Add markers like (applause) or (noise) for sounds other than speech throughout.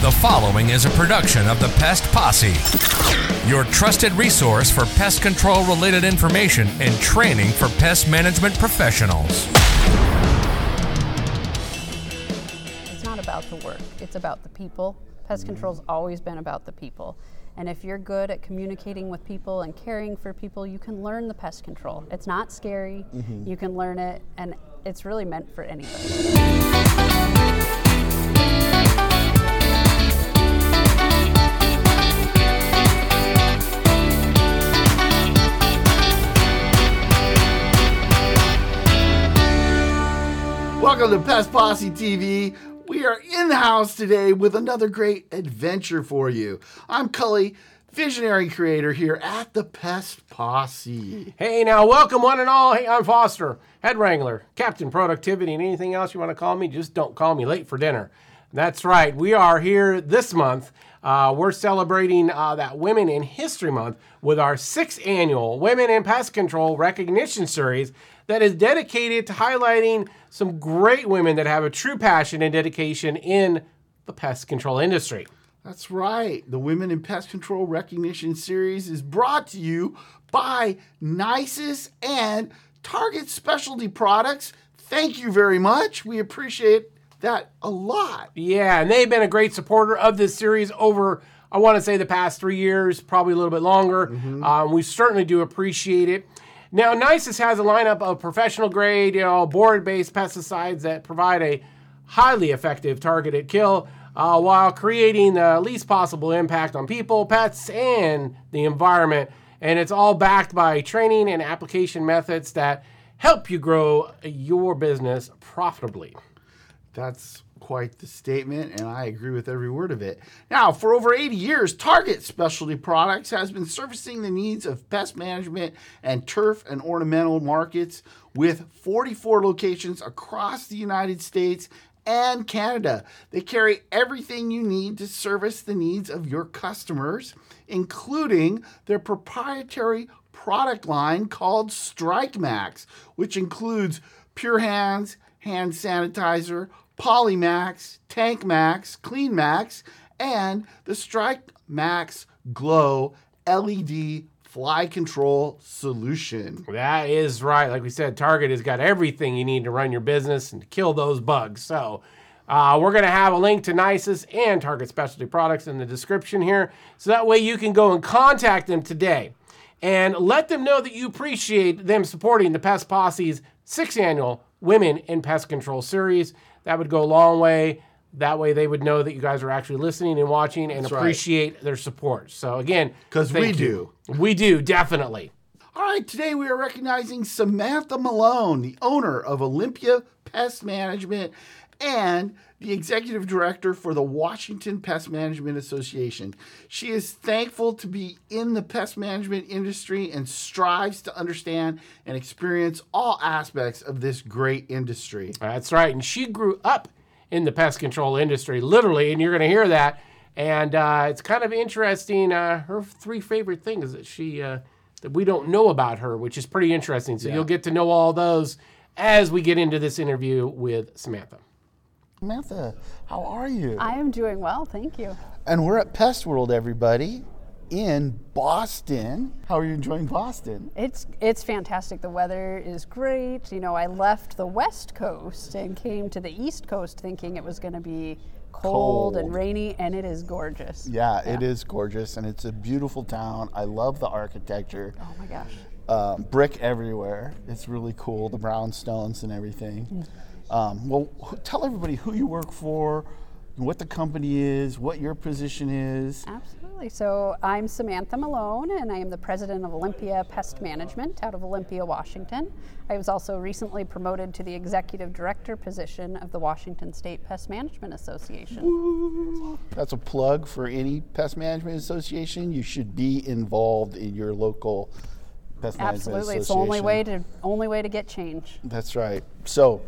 The following is a production of the Pest Posse, your trusted resource for pest control related information and training for pest management professionals. It's not about the work, it's about the people. Pest control's always been about the people. And if you're good at communicating with people and caring for people, you can learn the pest control. It's not scary, mm-hmm. you can learn it, and it's really meant for anybody. Welcome to Pest Posse TV. We are in the house today with another great adventure for you. I'm Cully, visionary creator here at the Pest Posse. Hey, now welcome one and all. Hey, I'm Foster, head wrangler, captain productivity, and anything else you want to call me, just don't call me late for dinner. That's right. We are here this month. Uh, we're celebrating uh, that Women in History Month with our sixth annual Women in Pest Control Recognition Series that is dedicated to highlighting some great women that have a true passion and dedication in the pest control industry. That's right. The Women in Pest Control Recognition Series is brought to you by Nisus and Target Specialty Products. Thank you very much. We appreciate that a lot. Yeah, and they've been a great supporter of this series over, I want to say, the past three years, probably a little bit longer. Um, we certainly do appreciate it. Now, Nisus has a lineup of professional grade, you know, borate-based pesticides that provide a highly effective targeted kill uh, while creating the least possible impact on people, pets, and the environment. And it's all backed by training and application methods that help you grow your business profitably. That's quite the statement, and I agree with every word of it. Now, for over 80 years, Target Specialty Products has been servicing the needs of pest management and turf and ornamental markets with 44 locations across the United States and Canada. They carry everything you need to service the needs of your customers, including their proprietary product line called Strike Max, which includes Pure Hands, hand sanitizer, Polymax, Tank Max, Clean Max, and the Strike Max Glow LED fly control solution. That is right. Like we said, Target has got everything you need to run your business and to kill those bugs. So, uh, we're going to have a link to Nisus and Target Specialty Products in the description here. So that way you can go and contact them today and let them know that you appreciate them supporting the Pest Posse's sixth annual Women in Pest Control series. That would go a long way. That way they would know that you guys are actually listening and watching and That's right. appreciate their support. So, again, because we thank you. We do, definitely. All right, today we are recognizing Samantha Malone, the owner of Olympia Pest Management and the executive director for the Washington Pest Management Association. She is thankful to be in the pest management industry and strives to understand and experience all aspects of this great industry. That's right. And she grew up in the pest control industry, literally, and you're going to hear that. And uh, it's kind of interesting. Uh, her three favorite things that she uh, that we don't know about her, which is pretty interesting. So you'll get to know all those as we get into this interview with Samantha. Samantha, how are you? I am doing well, thank you. And we're at Pest World, everybody, in Boston. How are you enjoying Boston? It's it's fantastic. The weather is great. You know, I left the West Coast and came to the East Coast thinking it was going to be cold, and rainy, and it is gorgeous. Yeah, it is gorgeous and it's a beautiful town. I love the architecture. Oh my gosh. Um, brick everywhere. It's really cool, the brownstones and everything. Um, well, tell everybody who you work for, what the company is, what your position is. Absolutely. So I'm Samantha Malone, and I am the president of Olympia Pest Management out of Olympia, Washington. I was also recently promoted to the executive director position of the Washington State Pest Management Association. Woo. That's a plug for any pest management association. You should be involved in your local pest management association. Absolutely, it's the only way to only way to get change. That's right. So,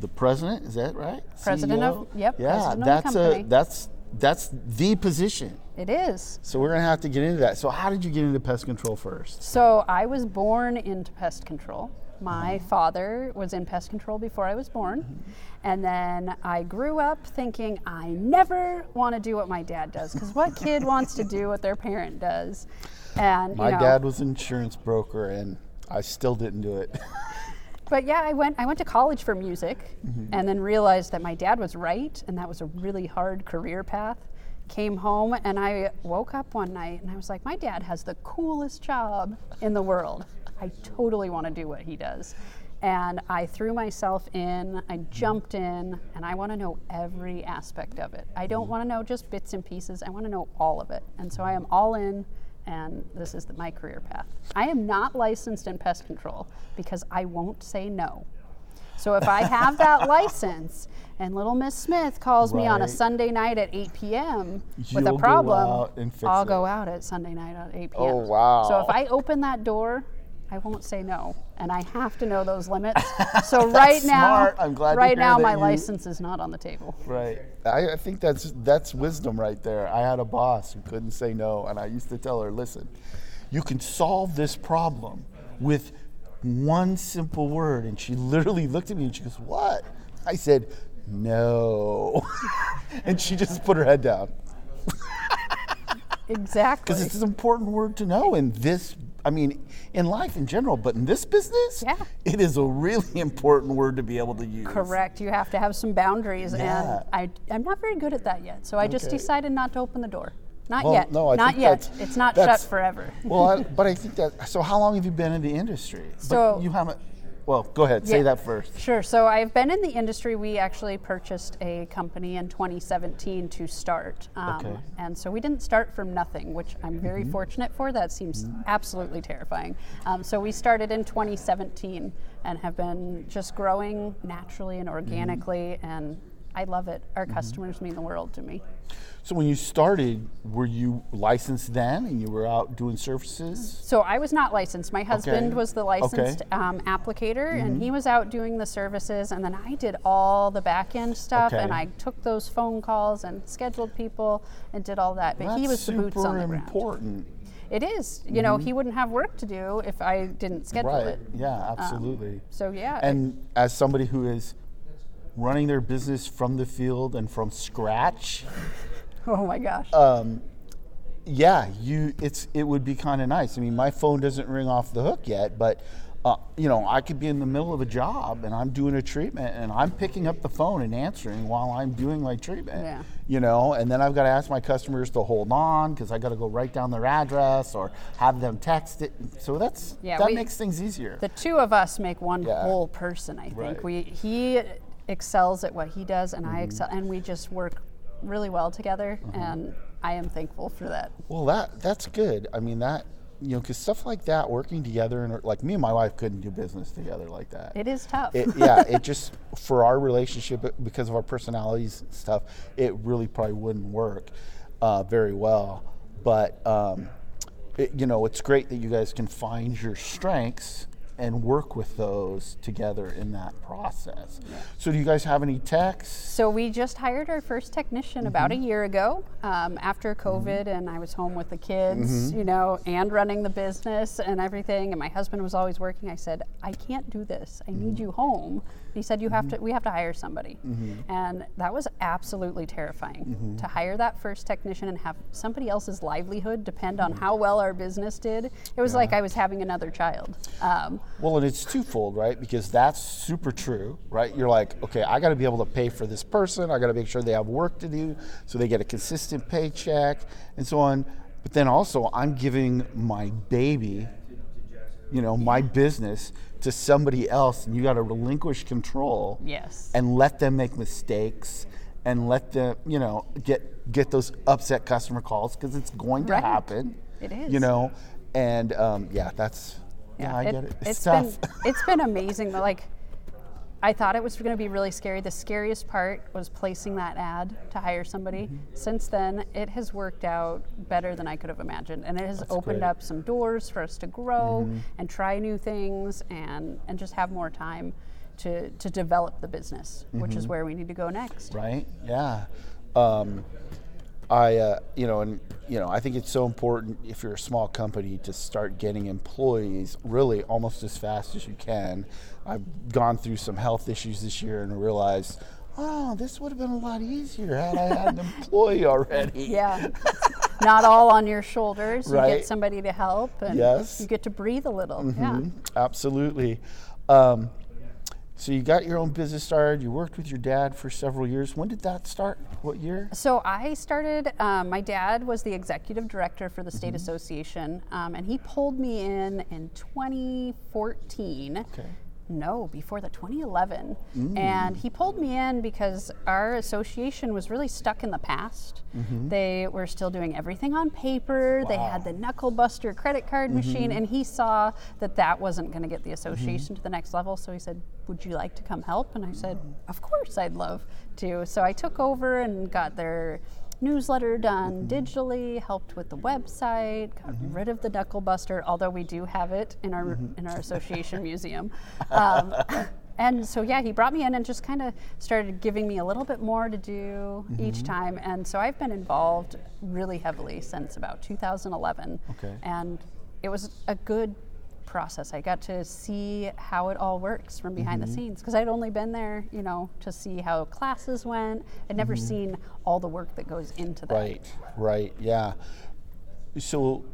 the president is that right? President of- yep, Yeah, president that's a that's that's the position. It is. So we're gonna have to get into that. So how did you get into pest control first? So I was born into pest control. My mm-hmm. father was in pest control before I was born. Mm-hmm. And then I grew up thinking I never want to do what my dad does because what kid wants to do what their parent does? And My you know, dad was an insurance broker, and I still didn't do it. (laughs) But yeah, I went I went to college for music mm-hmm. and then realized that my dad was right and that was a really hard career path. Came home and I woke up one night and I was like, my dad has the coolest job in the world. I totally want to do what he does. And I threw myself in, I mm-hmm. jumped in, and I want to know every aspect of it. I don't mm-hmm. want to know just bits and pieces, I want to know all of it. And so I am all in and this is the, my career path. I am not licensed in pest control because I won't say no. So if I have that (laughs) license and little Miss Smith calls me on a Sunday night at 8 p.m. with You'll a problem, out and fix I'll it. go out at Sunday night at 8 p.m. Oh, wow. So if I open that door, I won't say no, and I have to know those (laughs) limits. So right now. I'm glad right now my you- license is not on the table. Right. I, I think that's that's wisdom right there. I had a boss who couldn't say no, and I used to tell her, "Listen, you can solve this problem with one simple word." And she literally looked at me and she goes, "What?" I said, "No," (laughs) and she just put her head down Exactly. because it's an important word to know in this. I mean, in life in general, but in this business, Yeah. it is a really (laughs) important word to be able to use. Correct. You have to have some boundaries, Yeah. and I, I'm not very good at that yet. So I just decided not to open the door. Not Well, yet. no, I not yet. It's not shut forever. well, I, (laughs) but I think that. So, how long have you been in the industry? But So- you haven't. Well, go ahead. Say that first. Sure. So I've been in the industry. We actually purchased a company in 2017 to start. Um, Okay. And so we didn't start from nothing, which I'm very Mm-hmm. fortunate for. That seems absolutely terrifying. Um, so we started in 2017 and have been just growing naturally and organically. Mm-hmm. And I love it. Our customers mean the world to me. So, when you started, were you licensed then, and you were out doing services? So I was not licensed. My husband Okay. was the Okay. licensed um, applicator, Mm-hmm. and he was out doing the services, and then I did all the back end stuff, and I took those phone calls and scheduled people and did all that. But That's he was the boots on the ground. important. It is. You know, he wouldn't have work to do if I didn't schedule Right. it. Yeah, absolutely. So yeah. and as somebody who is running their business from the field and from scratch, (laughs) oh my gosh. uh, yeah, you it's it would be kind of nice. I mean, my phone doesn't ring off the hook yet, but uh, you know, I could be in the middle of a job and I'm doing a treatment and I'm picking up the phone and answering while I'm doing my treatment. Yeah. You know, and then I've got to ask my customers to hold on because I got to go write down their address or have them text it. So that's Yeah, that we- makes things easier. the two of us make one Yeah. whole person. I think Right. we he excels at what he does, and Mm-hmm. I excel, and we just work really well together, Uh-huh. and I am thankful for that. Well, that that's good. I mean, that you know, because stuff like that, working together, and like me and my wife couldn't do business together like that. It is tough. It, yeah, (laughs) it just for our relationship because of our personalities and stuff, it really probably wouldn't work uh, very well. But um, it, you know, it's great that you guys can find your strengths and work with those together in that process. So, do you guys have any techs? So we just hired our first technician about a Mm-hmm. year ago um, after COVID, and I was home with the kids, Mm-hmm. you know, and running the business and everything. And my husband was always working. I said, I can't do this. I need Mm-hmm. you home. He said, you have to. We have to hire somebody, and that was absolutely terrifying Mm-hmm. to hire that first technician and have somebody else's livelihood depend on Mm-hmm. how well our business did. It was like I was having another child. Um, Well, and it's twofold, right? Because that's super true, right? You're like, okay, I got to be able to pay for this person. I got to make sure they have work to do so they get a consistent paycheck and so on. But then also, I'm giving my baby, you know, my business to somebody else, and you got to relinquish control yes. and let them make mistakes and let them, you know, get get those upset customer calls because it's going to Right. happen. It is. You know, and um, yeah, that's yeah, I it- get it. It's, It's tough. been (laughs) it's been amazing. But like, I thought it was going to be really scary. The scariest part was placing that ad to hire somebody. Mm-hmm. Since then, it has worked out better than I could have imagined, and it has opened great. Mm-hmm. up some doors for us to grow and try new things and and just have more time to to develop the business, which Mm-hmm. is where we need to go next. right? Yeah. Um, I, uh, you know, and you know, I think it's so important if you're a small company to start getting employees really almost as fast as you can. I've gone through some health issues this year and realized, oh, this would have been a lot easier had I had an (laughs) employee already. Yeah. Not all on your shoulders. You Right. get somebody to help and Yes. you get to breathe a little. Yeah. Mhm, Absolutely. Um, so you got your own business started. You worked with your dad for several years. When did that start? What year? So I started. Um, my dad was the executive director for the state association, um, and he pulled me in in 2014. Okay. No, before the 2011, mm. and he pulled me in because our association was really stuck in the past. Mm-hmm. They were still doing everything on paper. They had the knuckle buster credit card mm-hmm. machine, and he saw that that wasn't going to get the association mm-hmm. to the next level. So he said, "Would you like to come help?" And I said, "Of course, I'd love to." So I took over and got their newsletter done mm-hmm. digitally, helped with the website, got mm-hmm. rid of the knuckle buster, although we do have it in our mm-hmm. in our association (laughs) museum. Um, (laughs) and so yeah, he brought me in and just kind of started giving me a little bit more to do each time. And so I've been involved really heavily since about 2011. Okay. And it was a good process. I got to see how it all works from behind Mm-hmm. the scenes because I'd only been there, you know, to see how classes went. I'd never seen all the work that goes into that. Mm-hmm. Right. Right. Yeah. So,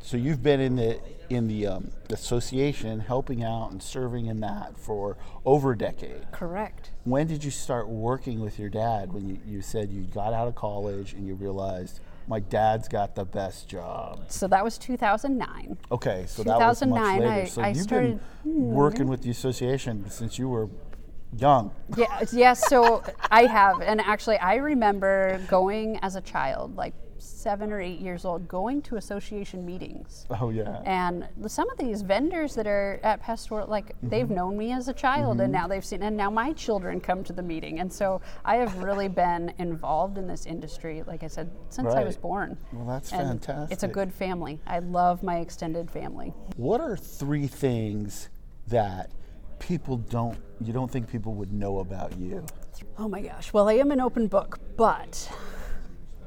so you've been in the in the um, association, helping out and serving in that for over a decade. Correct. When did you start working with your dad? When you, you said you got out of college and you realized my dad's got the best job. So that was 2009. Okay, so that was much later. I- so I you've started- been hmm. working with the association since you were young. Yeah, yes, so I have. And actually, I remember going as a child, like seven or eight years old, going to association meetings. Oh yeah. And some of these vendors that are at Pest World, like mm-hmm. they've known me as a child, and mm-hmm. now they've seen, and now my children come to the meeting, and so I have really been involved in this industry, like I said, since I was born. Well, that's And It's a good family. I love my extended family. What are three things that people don't you don't think people would know about you? Oh my gosh. Well, I am an open book, but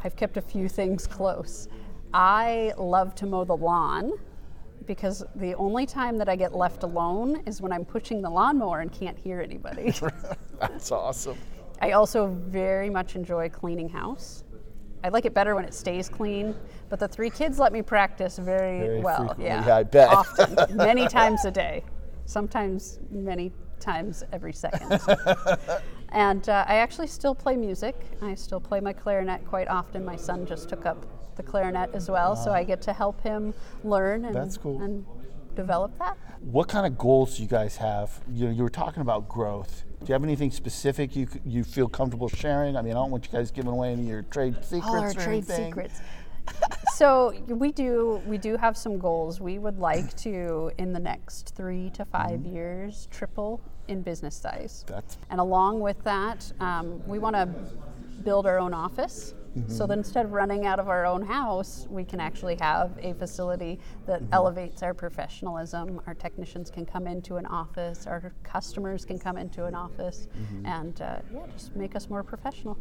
I've kept a few things close. I love to mow the lawn because the only time that I get left alone is when I'm pushing the lawnmower and can't hear anybody. (laughs) That's awesome. I also very much enjoy cleaning house. I like it better when it stays clean, but the three kids let me practice very, Very well. yeah, I bet. Often, (laughs) many times a day, sometimes many times every second. (laughs) and uh, I actually still play music. I still play my clarinet quite often. My son just took up the clarinet as well, so I get to help him learn and, That's cool. and develop that. What kind of goals do you guys have? You know, you were talking about growth. Do you have anything specific you you feel comfortable sharing? I mean, I don't want you guys giving away any of your trade secrets. all our trade anything. secrets. so we do we do have some goals. We would like to in the next three to 5 years triple in business size. That's And along with that, um, we want to build our own office. So that instead of running out of our own house, we can actually have a facility that elevates our professionalism. Our technicians can come into an office, our customers can come into an office, and uh, yeah, just make us more professional.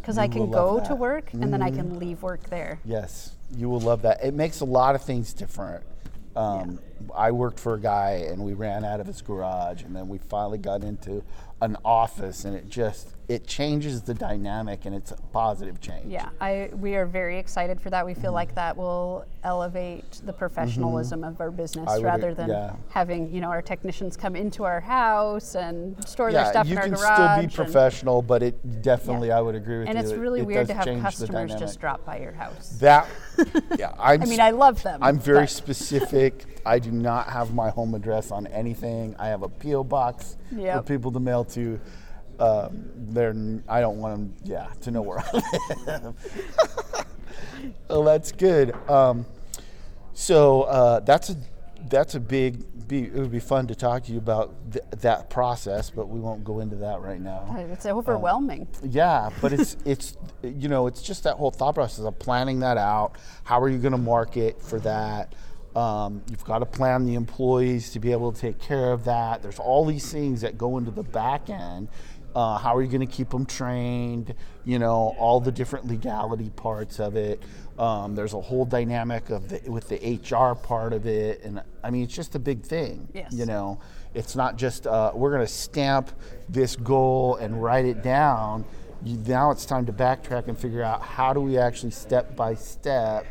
Because I can go to work and then I can leave work there. Yes, you will love that. It makes a lot of things different. Um, I worked for a guy and we ran out of his garage, and then we finally got into an office, and it just it changes the dynamic, and it's a positive change. Yeah, I we are very excited for that. We feel like that will elevate the professionalism mm-hmm. of our business I rather ag- than yeah. having you know our technicians come into our house and store their stuff in our garage. You can still be and- professional, but it definitely, Yeah. I would agree with and you. And it's really it weird to have customers just drop by your house. That, yeah, (laughs) I'm. I mean, I love them. I'm very specific. I do not have my home address on anything. I have a PO box for people to mail to. Um, they're, I don't want them, yeah, to know where I live. (laughs) well, that's good. Um, so uh, that's a that's a big. Be, it would be fun to talk to you about th- that process, but we won't go into that right now. It's overwhelming. Yeah, (laughs) but it's it's you know it's just that whole thought process of planning that out. How are you going to market for that? Um, you've got to plan the employees to be able to take care of that. There's all these things that go into the back end. Uh, how are you going to keep them trained? You know, all the different legality parts of it. Um, there's a whole dynamic of the, with the HR part of it, and I mean, it's just a big thing. Yes. You know, it's not just uh, we're going to stamp this goal and write it down. You, now it's time to backtrack and figure out how do we actually step by step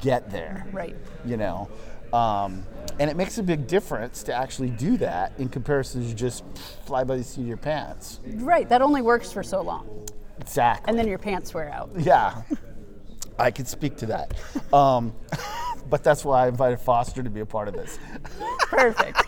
get there. Right. You know, um, and it makes a big difference to actually do that in comparison to just fly by the seat of your pants. Right. That only works for so long. Exactly. And then your pants wear out. (laughs) Yeah, I can speak to that. Um, (laughs) but that's why I invited Foster to be a part of this. Perfect.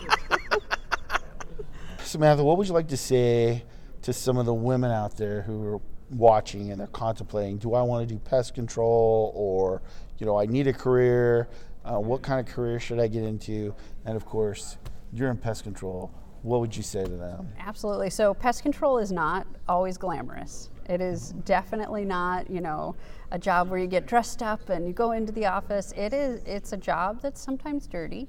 (laughs) Samantha, what would you like to say to some of the women out there who are watching and they're contemplating, do I want to do pest control or, you know, I need a career? Uh, what kind of career should I get into? And of course, you're in pest control. What would you say to them? Absolutely. So pest control is not always glamorous. It is definitely not, you know, a job where you get dressed up and you go into the office. It is it's a job that's sometimes dirty,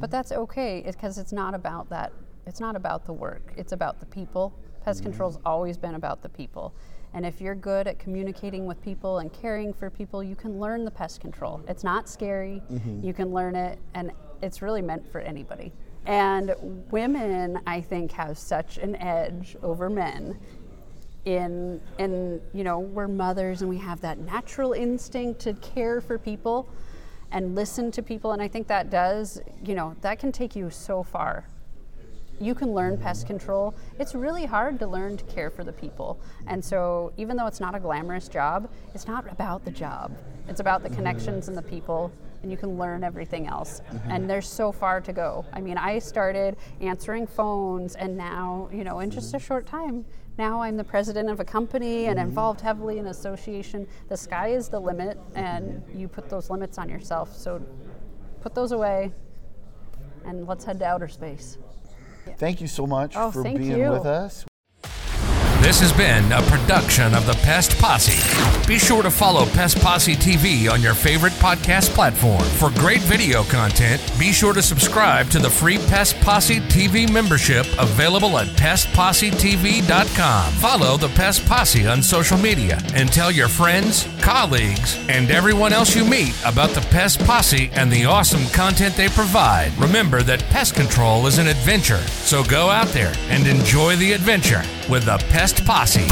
but that's okay because it's not about that. It's not about the work. It's about the people. Pest mm-hmm. control's always been about the people. And if you're good at communicating with people and caring for people, you can learn the pest control. It's not scary. Mm-hmm. You can learn it and it's really meant for anybody. And women, I think, have such an edge over men in in you know we're mothers and we have that natural instinct to care for people and listen to people and i think that does you know that can take you so far you can learn pest control. It's really hard to learn to care for the people. And so even though it's not a glamorous job it's not about the job. It's about the mm-hmm. connections and the people and you can learn everything else. Mm-hmm. And there's so far to go. I mean i started answering phones and now you know in just a short time now i'm the president of a company and mm-hmm. involved heavily in association. The sky is the limit and you put those limits on yourself. So put those away and let's head to outer space Thank you so much Oh, for being you. with us. This has been a production of the Pest Posse. Be sure to follow Pest Posse TV on your favorite podcast platform. For great video content, be sure to subscribe to the free Pest Posse TV membership available at pestpossetv.com. Follow the Pest Posse on social media and tell your friends, colleagues, and everyone else you meet about the Pest Posse and the awesome content they provide. Remember that pest control is an adventure, so go out there and enjoy the adventure with the Pest Posse.